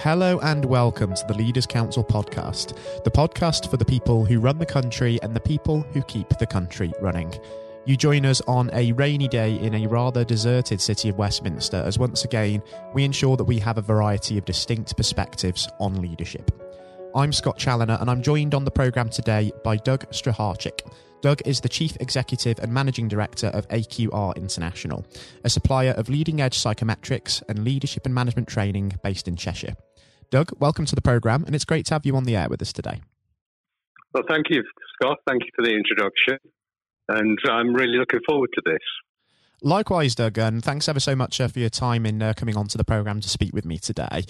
Hello and welcome to the Leaders Council podcast, the podcast for the people who run the country and the people who keep the country running. You join us on a rainy day in a rather deserted city of Westminster as once again we ensure that we have a variety of distinct perspectives on leadership. I'm Scott Challoner and I'm joined on the programme today by Doug Strycharczyk. Doug is the Chief Executive and Managing Director of AQR International, a supplier of leading edge psychometrics and leadership and management training based in Cheshire. Doug, welcome to the programme, and it's great to have you on the air with us today. Well, thank you, Scott. Thank you for the introduction. And I'm really looking forward to this. Likewise, Doug, and thanks ever so much uh, for your time in uh, coming onto the program to speak with me today.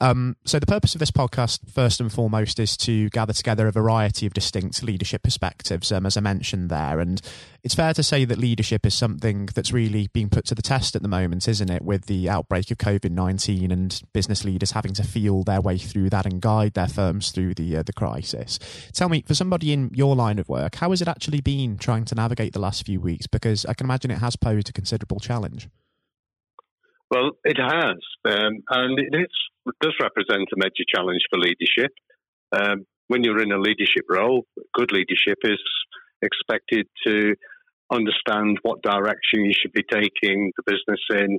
Um, so, the purpose of this podcast, first and foremost, is to gather together a variety of distinct leadership perspectives, um, as I mentioned there. And it's fair to say that leadership is something that's really being put to the test at the moment, isn't it? With the outbreak of COVID nineteen and business leaders having to feel their way through that and guide their firms through the uh, the crisis. Tell me, for somebody in your line of work, how has it actually been trying to navigate the last few weeks? Because I can imagine it has posed a considerable challenge. Well, it has, um, and it, is, it does represent a major challenge for leadership. Um, when you're in a leadership role, good leadership is expected to understand what direction you should be taking the business in,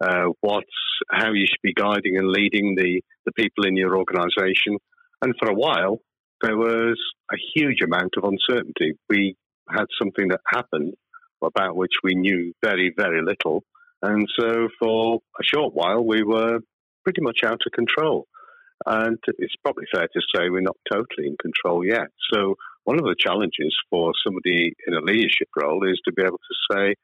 uh, what's how you should be guiding and leading the, the people in your organization. And for a while, there was a huge amount of uncertainty. We had something that happened about which we knew very, very little. And so for a short while, we were pretty much out of control. And it's probably fair to say we're not totally in control yet. So one of the challenges for somebody in a leadership role is to be able to say,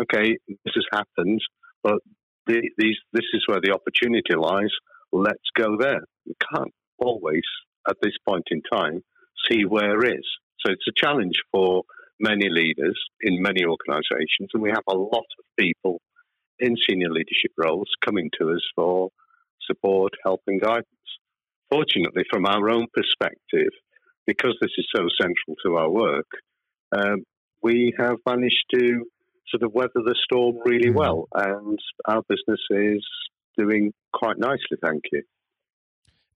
okay, this has happened, but the, these, this is where the opportunity lies. Let's go there. You can't always, at this point in time, see where is. So it's a challenge for many leaders in many organizations, and we have a lot of people in senior leadership roles coming to us for support, help, and guidance. Fortunately, from our own perspective, because this is so central to our work, um, we have managed to sort of weather the storm really mm-hmm. well, and our business is doing quite nicely, thank you.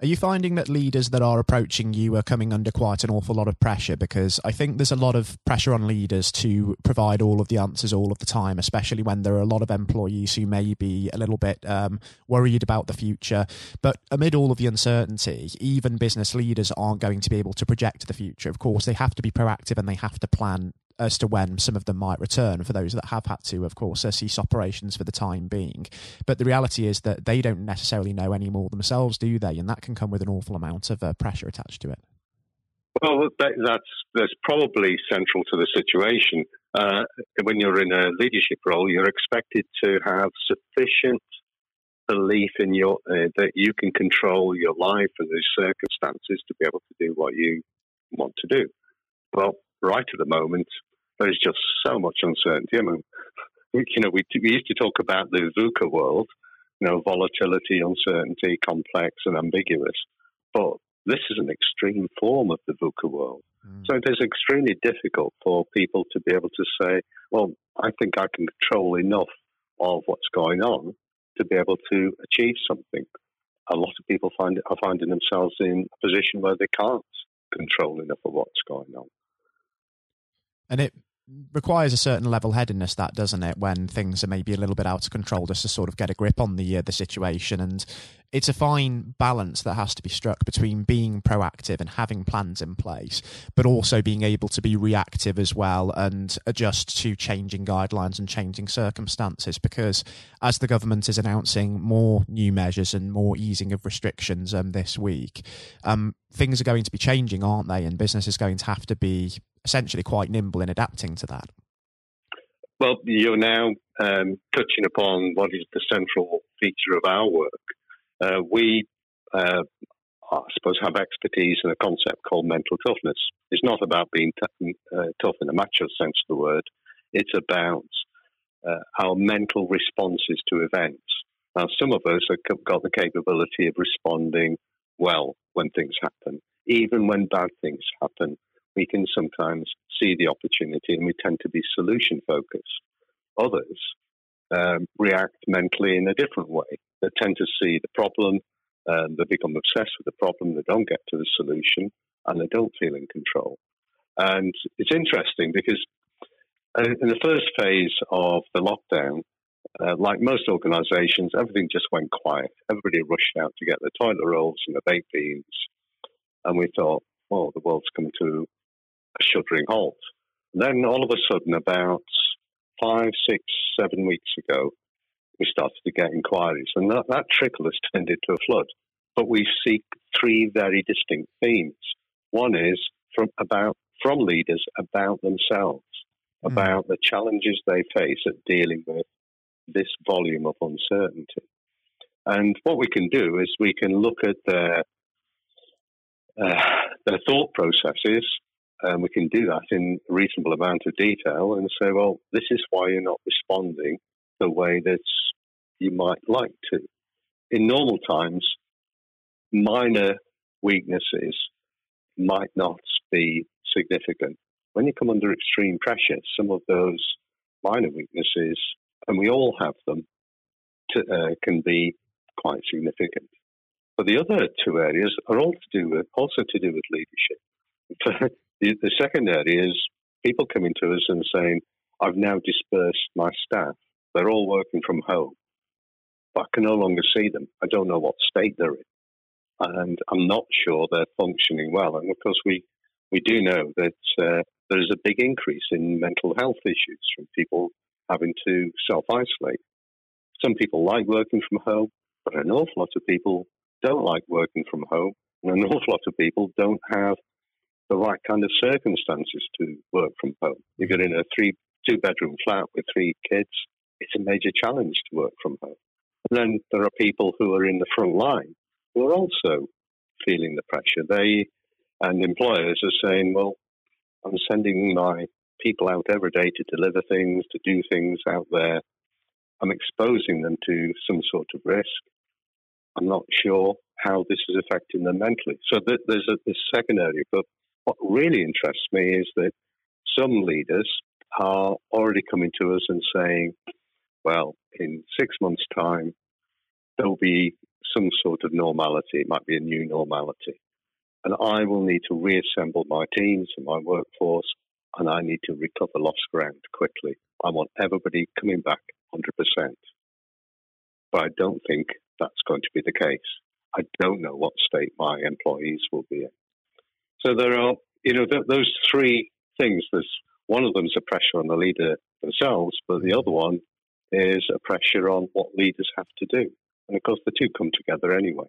Are you finding that leaders that are approaching you are coming under quite an awful lot of pressure? Because I think there's a lot of pressure on leaders to provide all of the answers all of the time, especially when there are a lot of employees who may be a little bit um, worried about the future. But amid all of the uncertainty, even business leaders aren't going to be able to project the future. Of course, they have to be proactive and they have to plan as to when some of them might return for those that have had to, of course, uh, cease operations for the time being. But the reality is that they don't necessarily know any more themselves, do they? And that can come with an awful amount of uh, pressure attached to it. Well, that, that's that's probably central to the situation. Uh, when you're in a leadership role, you're expected to have sufficient belief in your uh, that you can control your life and the circumstances to be able to do what you want to do. Well, right at the moment, there's just so much uncertainty. I mean, you know, we, we used to talk about the VUCA world, you know, volatility, uncertainty, complex, and ambiguous. But this is an extreme form of the VUCA world. Mm. So it is extremely difficult for people to be able to say, well, I think I can control enough of what's going on to be able to achieve something. A lot of people find are finding themselves in a position where they can't control enough of what's going on. And it requires a certain level headedness that doesn't it when things are maybe a little bit out of control just to sort of get a grip on the uh, the situation. And it's a fine balance that has to be struck between being proactive and having plans in place but also being able to be reactive as well and adjust to changing guidelines and changing circumstances. Because as the government is announcing more new measures and more easing of restrictions um, this week um, things are going to be changing aren't they? And business is going to have to be essentially quite nimble in adapting to that. Well, you're now um, touching upon what is the central feature of our work. Uh, we, uh, I suppose, have expertise in a concept called mental toughness. It's not about being t- uh, tough in a macho sense of the word. It's about uh, our mental responses to events. Now, some of us have got the capability of responding well when things happen, even when bad things happen we can sometimes see the opportunity and we tend to be solution focused. Others um, react mentally in a different way. They tend to see the problem Um, they become obsessed with the problem, they don't get to the solution, and they don't feel in control. And it's interesting because uh, in the first phase of the lockdown, uh, like most organizations, everything just went quiet. Everybody rushed out to get the toilet rolls and the baked beans. And we thought, oh, the world's come to a shuddering halt. Then all of a sudden, about five, six, seven weeks ago, we started to get inquiries. And that, that trickle has turned into a flood. But we see three very distinct themes. One is from about from leaders about themselves, mm. about the challenges they face at dealing with this volume of uncertainty. And what we can do is we can look at their uh, their thought processes, and we can do that in a reasonable amount of detail, and say, well, this is why you're not responding the way that you might like to. In normal times, minor weaknesses might not be significant. When you come under extreme pressure, some of those minor weaknesses, and we all have them, to, uh, can be quite significant. But the other two areas are all to do with, also to do with leadership. the, the second area is people coming to us and saying, I've now dispersed my staff. They're all working from home. But I can no longer see them. I don't know what state they're in. And I'm not sure they're functioning well. And of course, we we do know that uh, there is a big increase in mental health issues from people having to self isolate. Some people like working from home, but an awful lot of people don't like working from home, and an awful lot of people don't have the right kind of circumstances to work from home. If you're in a three two bedroom flat with three kids, it's a major challenge to work from home. And then there are people who are in the front line who are also feeling the pressure. They and employers are saying, well, I'm sending my people out every day to deliver things, to do things out there. I'm exposing them to some sort of risk. I'm not sure how this is affecting them mentally. So there's a this second area. But what really interests me is that some leaders are already coming to us and saying, well, in six months' time, there'll be some sort of normality. It might be a new normality and I will need to reassemble my teams and my workforce, and I need to recover lost ground quickly. I want everybody coming back 100%. But I don't think that's going to be the case. I don't know what state my employees will be in. So there are, you know, th- those three things. There's one of them is a pressure on the leader themselves, but the other one is a pressure on what leaders have to do. And of course, the two come together anyway.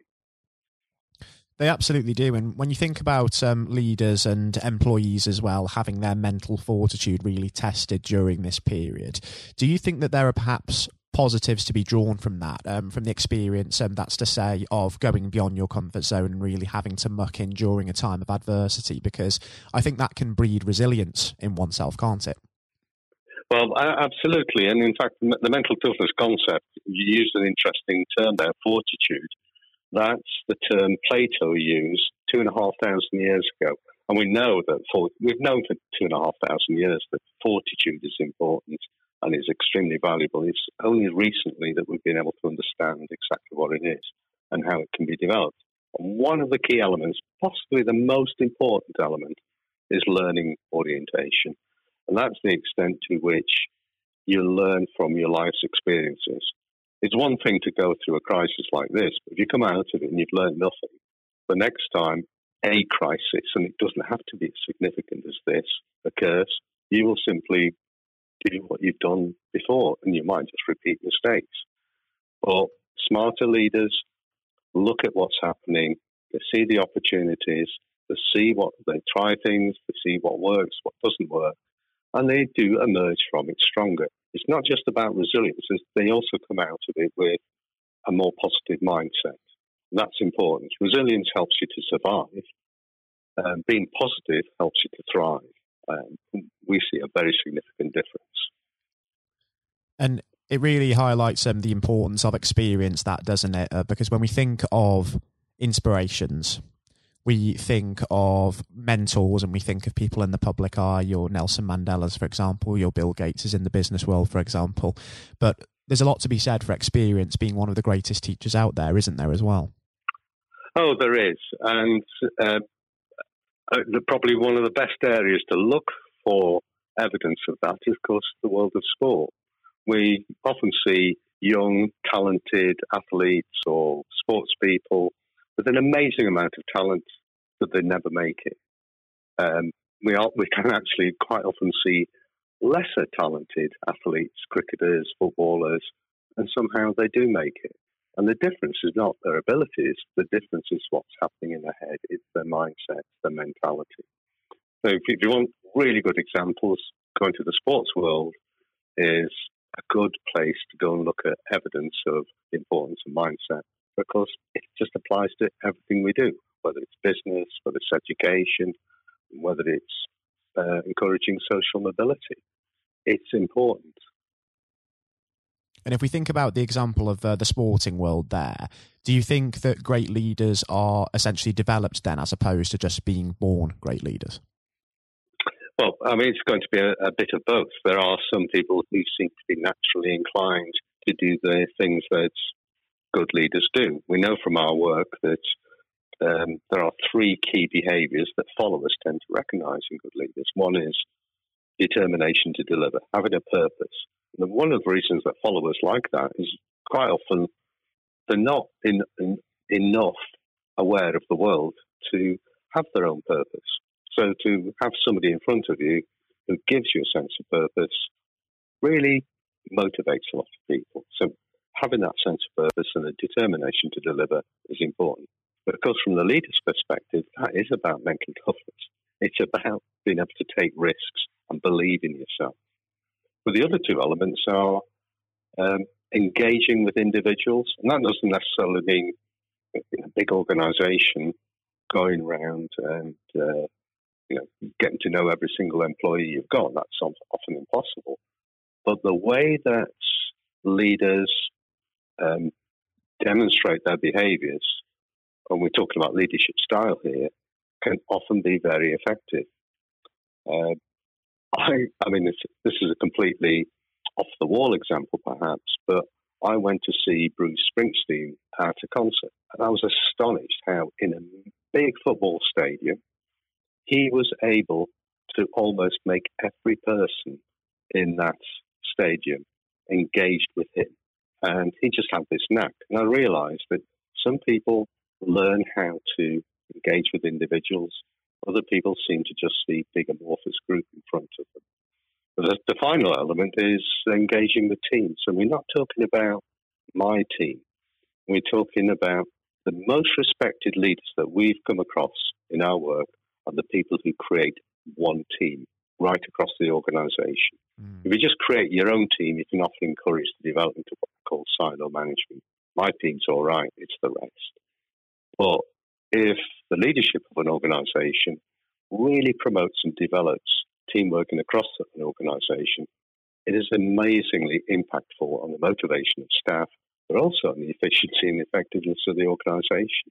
They absolutely do. And when you think about um, leaders and employees as well having their mental fortitude really tested during this period, do you think that there are perhaps positives to be drawn from that, um, from the experience, um, that's to say, of going beyond your comfort zone and really having to muck in during a time of adversity? Because I think that can breed resilience in oneself, can't it? Well, absolutely. And in fact, the mental toughness concept, you used an interesting term there, fortitude. That's the term Plato used two and a half thousand years ago. And we know that for, we've known for two and a half thousand years that fortitude is important and is extremely valuable. It's only recently that we've been able to understand exactly what it is and how it can be developed. And one of the key elements, possibly the most important element, is learning orientation. And that's the extent to which you learn from your life's experiences. It's one thing to go through a crisis like this, but if you come out of it and you've learned nothing, the next time a crisis, and it doesn't have to be as significant as this, occurs, you will simply do what you've done before and you might just repeat mistakes. But smarter leaders look at what's happening, they see the opportunities, they see what they try things, they see what works, what doesn't work, and they do emerge from it stronger. It's not just about resilience, they also come out of it with a more positive mindset. That's important. Resilience helps you to survive. Um, being positive helps you to thrive. Um, we see a very significant difference. And it really highlights um, the importance of experience, that doesn't it? Uh, because when we think of inspirations, we think of mentors and we think of people in the public eye, your Nelson Mandela's, for example, your Bill Gates is in the business world, for example. But there's a lot to be said for experience being one of the greatest teachers out there, isn't there, as well? Oh, there is, and uh, uh, probably one of the best areas to look for evidence of that is, of course, the world of sport. We often see young, talented athletes or sports people with an amazing amount of talent, but they never make it. Um, we, are, we can actually quite often see lesser talented athletes, cricketers, footballers, and somehow they do make it. And the difference is not their abilities, the difference is what's happening in their head, it's their mindset, their mentality. So if you want really good examples, going to the sports world is a good place to go and look at evidence of the importance of mindset because it just applies to everything we do, whether it's business, whether it's education, whether it's uh, encouraging social mobility. It's important. And if we think about the example of uh, the sporting world there, do you think that great leaders are essentially developed then as opposed to just being born great leaders? Well, I mean, it's going to be a, a bit of both. There are some people who seem to be naturally inclined to do the things that good leaders do. We know from our work that um, there are three key behaviors that followers tend to recognize in good leaders. One is determination to deliver, having a purpose. One of the reasons that followers like that is quite often they're not in, in, enough aware of the world to have their own purpose. So to have somebody in front of you who gives you a sense of purpose really motivates a lot of people. So having that sense of purpose and a determination to deliver is important. But of course, from the leader's perspective, that is about mental toughness. It's about being able to take risks and believe in yourself. But the other two elements are um, engaging with individuals, and that doesn't necessarily mean in a big organisation going around and uh, you know getting to know every single employee you've got. That's often impossible. But the way that leaders um, demonstrate their behaviours, and we're talking about leadership style here, can often be very effective. Uh, I, I mean, this, this is a completely off the wall example, perhaps, but I went to see Bruce Springsteen at a concert, and I was astonished how, in a big football stadium, he was able to almost make every person in that stadium engaged with him. And he just had this knack. And I realized that some people learn how to engage with individuals other people seem to just see big amorphous group in front of them. The, the final element is engaging the team. So we're not talking about my team. We're talking about the most respected leaders that we've come across in our work are the people who create one team right across the organization. Mm. If you just create your own team, you can often encourage the development of what we call silo management. My team's all right, it's the rest. But if the leadership of an organization really promotes and develops teamwork across an organization, it is amazingly impactful on the motivation of staff, but also on the efficiency and effectiveness of the organization.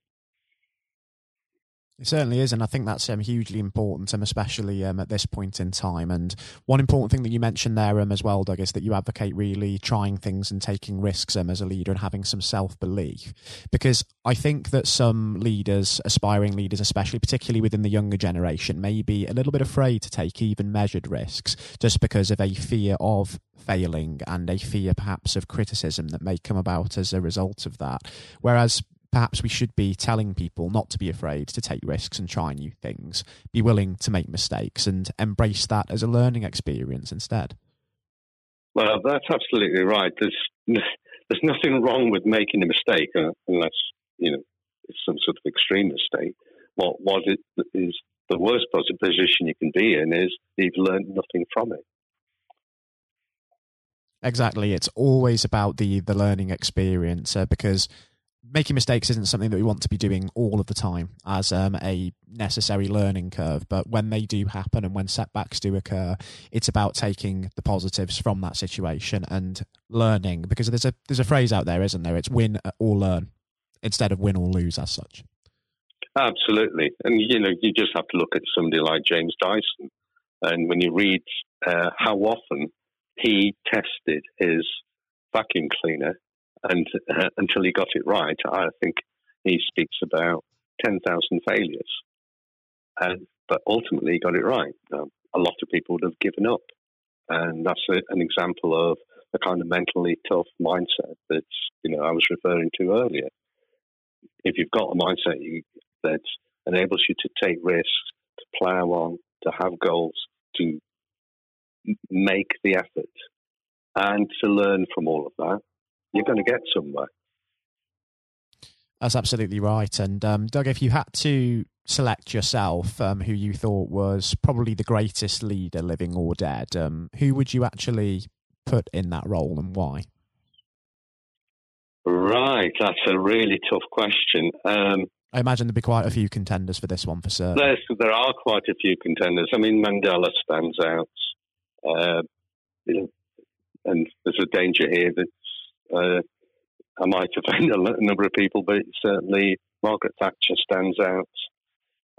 It certainly is, and I think that's um, hugely important, um, especially um, at this point in time. And one important thing that you mentioned there um, as well, Doug, is that you advocate really trying things and taking risks um, as a leader and having some self belief. Because I think that some leaders, aspiring leaders, especially particularly within the younger generation, may be a little bit afraid to take even measured risks just because of a fear of failing and a fear perhaps of criticism that may come about as a result of that. Whereas perhaps we should be telling people not to be afraid to take risks and try new things, be willing to make mistakes, and embrace that as a learning experience instead. Well, that's absolutely right. There's there's nothing wrong with making a mistake uh, unless you know it's some sort of extreme mistake. What what is the worst possible position you can be in is you've learned nothing from it. Exactly, it's always about the the learning experience uh, because making mistakes isn't something that we want to be doing all of the time as um, a necessary learning curve. But when they do happen and when setbacks do occur, it's about taking the positives from that situation and learning. Because there's a there's a phrase out there, isn't there? It's win or learn instead of win or lose as such. Absolutely, and you know you just have to look at somebody like James Dyson, and when you read uh, how often he tested his vacuum cleaner and uh, until he got it right, I think he speaks about 10,000 failures. And, but ultimately, he got it right. Um, a lot of people would have given up. And that's a, an example of the kind of mentally tough mindset that you know I was referring to earlier. If you've got a mindset that enables you to take risks, to plow on, to have goals, to make the effort, and to learn from all of that, you're going to get somewhere. That's absolutely right. And um, Doug, if you had to select yourself um, who you thought was probably the greatest leader, living or dead, um, who would you actually put in that role and why? Right, that's a really tough question. Um, I imagine there'd be quite a few contenders for this one for certain. there are quite a few contenders. I mean, Mandela stands out. Uh, and there's a danger here that uh, I might offend a number of people, but certainly Margaret Thatcher stands out.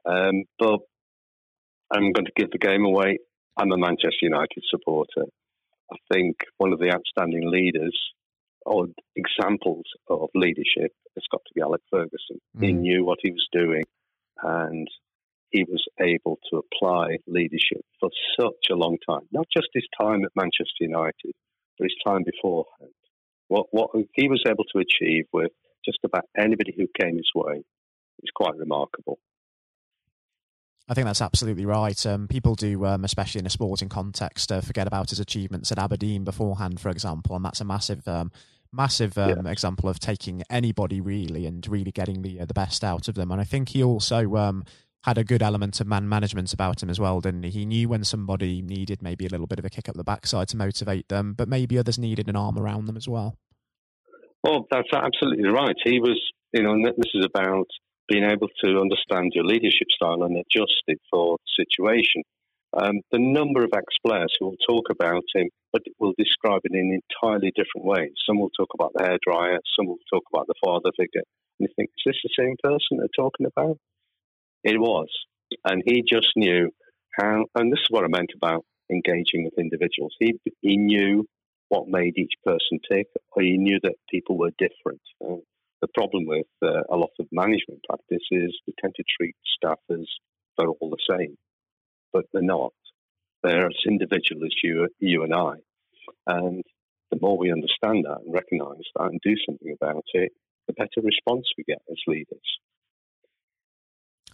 Um, but I'm going to give the game away. I'm a Manchester United supporter. I think one of the outstanding leaders or examples of leadership has got to be Alex Ferguson. Mm. He knew what he was doing and he was able to apply leadership for such a long time. Not just his time at Manchester United, but his time beforehand. What, what he was able to achieve with just about anybody who came his way is quite remarkable. I think that's absolutely right. Um, people do, um, especially in a sporting context, uh, forget about his achievements at Aberdeen beforehand, for example, and that's a massive, um, massive um, yeah. example of taking anybody really and really getting the uh, the best out of them. And I think he also um, had a good element of man management about him as well, didn't he? He knew when somebody needed maybe a little bit of a kick up the backside to motivate them, but maybe others needed an arm around them as well. Well, that's absolutely right. He was, you know, this is about being able to understand your leadership style and adjust it for the situation. Um, the number of ex-players who will talk about him, but will describe it in entirely different ways. Some will talk about the hairdryer, some will talk about the father figure. And you think, is this the same person they're talking about? It was. And he just knew how, and this is what I meant about engaging with individuals. He, he knew what made each person tick, or he knew that people were different. Uh, the problem with uh, a lot of management practice is we tend to treat staff as they're all the same, but they're not. They're as individual as you, you and I. And the more we understand that and recognize that and do something about it, the better response we get as leaders.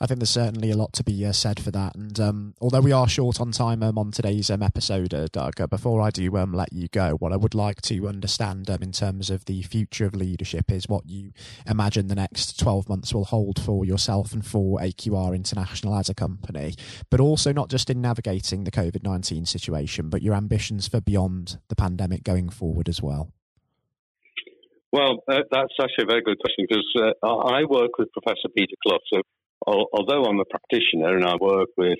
I think there's certainly a lot to be uh, said for that. And um, although we are short on time um, on today's um, episode, uh, Doug, uh, before I do um, let you go, what I would like to understand um, in terms of the future of leadership is what you imagine the next 12 months will hold for yourself and for AQR International as a company, but also not just in navigating the COVID 19 situation, but your ambitions for beyond the pandemic going forward as well. Well, uh, that's actually a very good question because uh, I work with Professor Peter Clough. Although I'm a practitioner and I work with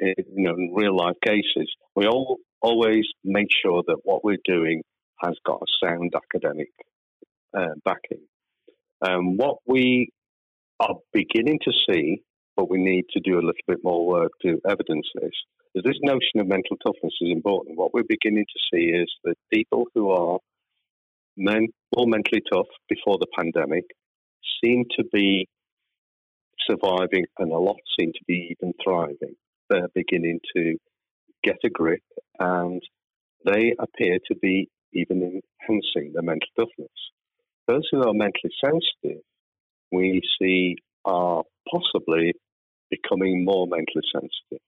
eh, you know in real life cases, we all always make sure that what we're doing has got a sound academic uh, backing. Um, what we are beginning to see, but we need to do a little bit more work to evidence this, is this notion of mental toughness is important. What we're beginning to see is that people who are men, more mentally tough before the pandemic seem to be surviving, and a lot seem to be even thriving. They're beginning to get a grip, and they appear to be even enhancing their mental toughness. Those who are mentally sensitive, we see are possibly becoming more mentally sensitive.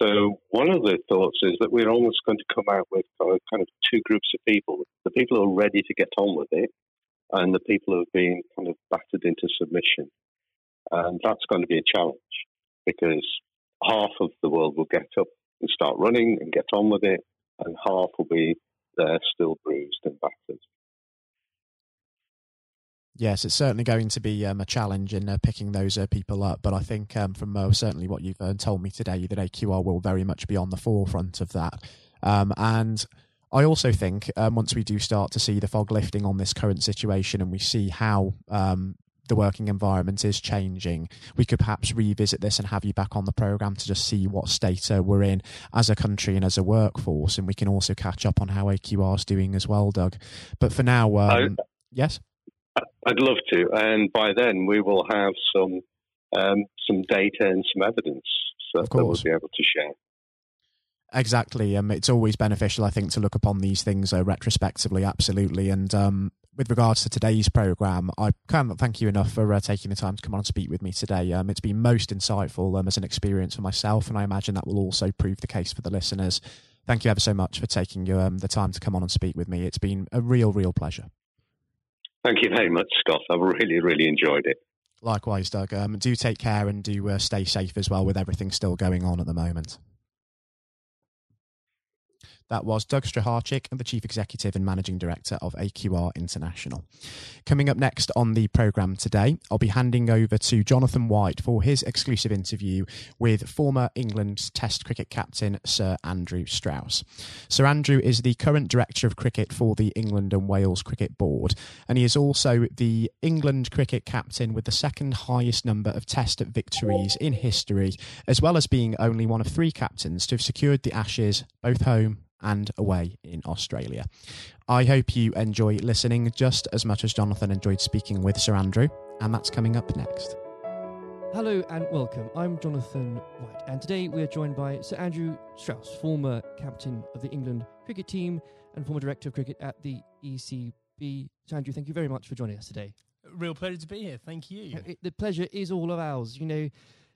So one of the thoughts is that we're almost going to come out with kind of two groups of people: the people who are ready to get on with it, and the people who have been kind of battered into submission. And that's going to be a challenge because half of the world will get up and start running and get on with it, and half will be there still bruised and battered. Yes, it's certainly going to be um, a challenge in uh, picking those uh, people up. But I think um, from uh, certainly what you've uh, told me today, that AQR will very much be on the forefront of that. Um, and I also think um, once we do start to see the fog lifting on this current situation and we see how um, the working environment is changing, we could perhaps revisit this and have you back on the program to just see what state we're in as a country and as a workforce, and we can also catch up on how AQR is doing as well, Doug. But for now, um, I, yes, I'd love to, and by then we will have some um, some data and some evidence so Of that we'll be able to share. Exactly. Um, it's always beneficial, I think, to look upon these things uh, retrospectively. Absolutely. And um, with regards to today's program, I can't thank you enough for uh, taking the time to come on and speak with me today. Um, it's been most insightful um, as an experience for myself, and I imagine that will also prove the case for the listeners. Thank you ever so much for taking um, the time to come on and speak with me. It's been a real, real pleasure. Thank you very much, Scott. I've really, really enjoyed it. Likewise, Doug. Um, do take care and do uh, stay safe as well with everything still going on at the moment. That was Doug Strycharczyk, the Chief Executive and Managing Director of AQR International. Coming up next on the programme today, I'll be handing over to Jonathan White for his exclusive interview with former England Test cricket captain Sir Andrew Strauss. Sir Andrew is the current Director of Cricket for the England and Wales Cricket Board, and he is also the England cricket captain with the second highest number of Test victories in history, as well as being only one of three captains to have secured the Ashes both home and away in Australia. I hope you enjoy listening just as much as Jonathan enjoyed speaking with Sir Andrew, and that's coming up next. Hello and welcome. I'm Jonathan White, and today we are joined by Sir Andrew Strauss, former captain of the England cricket team and former director of cricket at the ECB. Sir Andrew, thank you very much for joining us today. Real pleasure to be here. Thank you. Uh, it- the pleasure is all of ours. You know,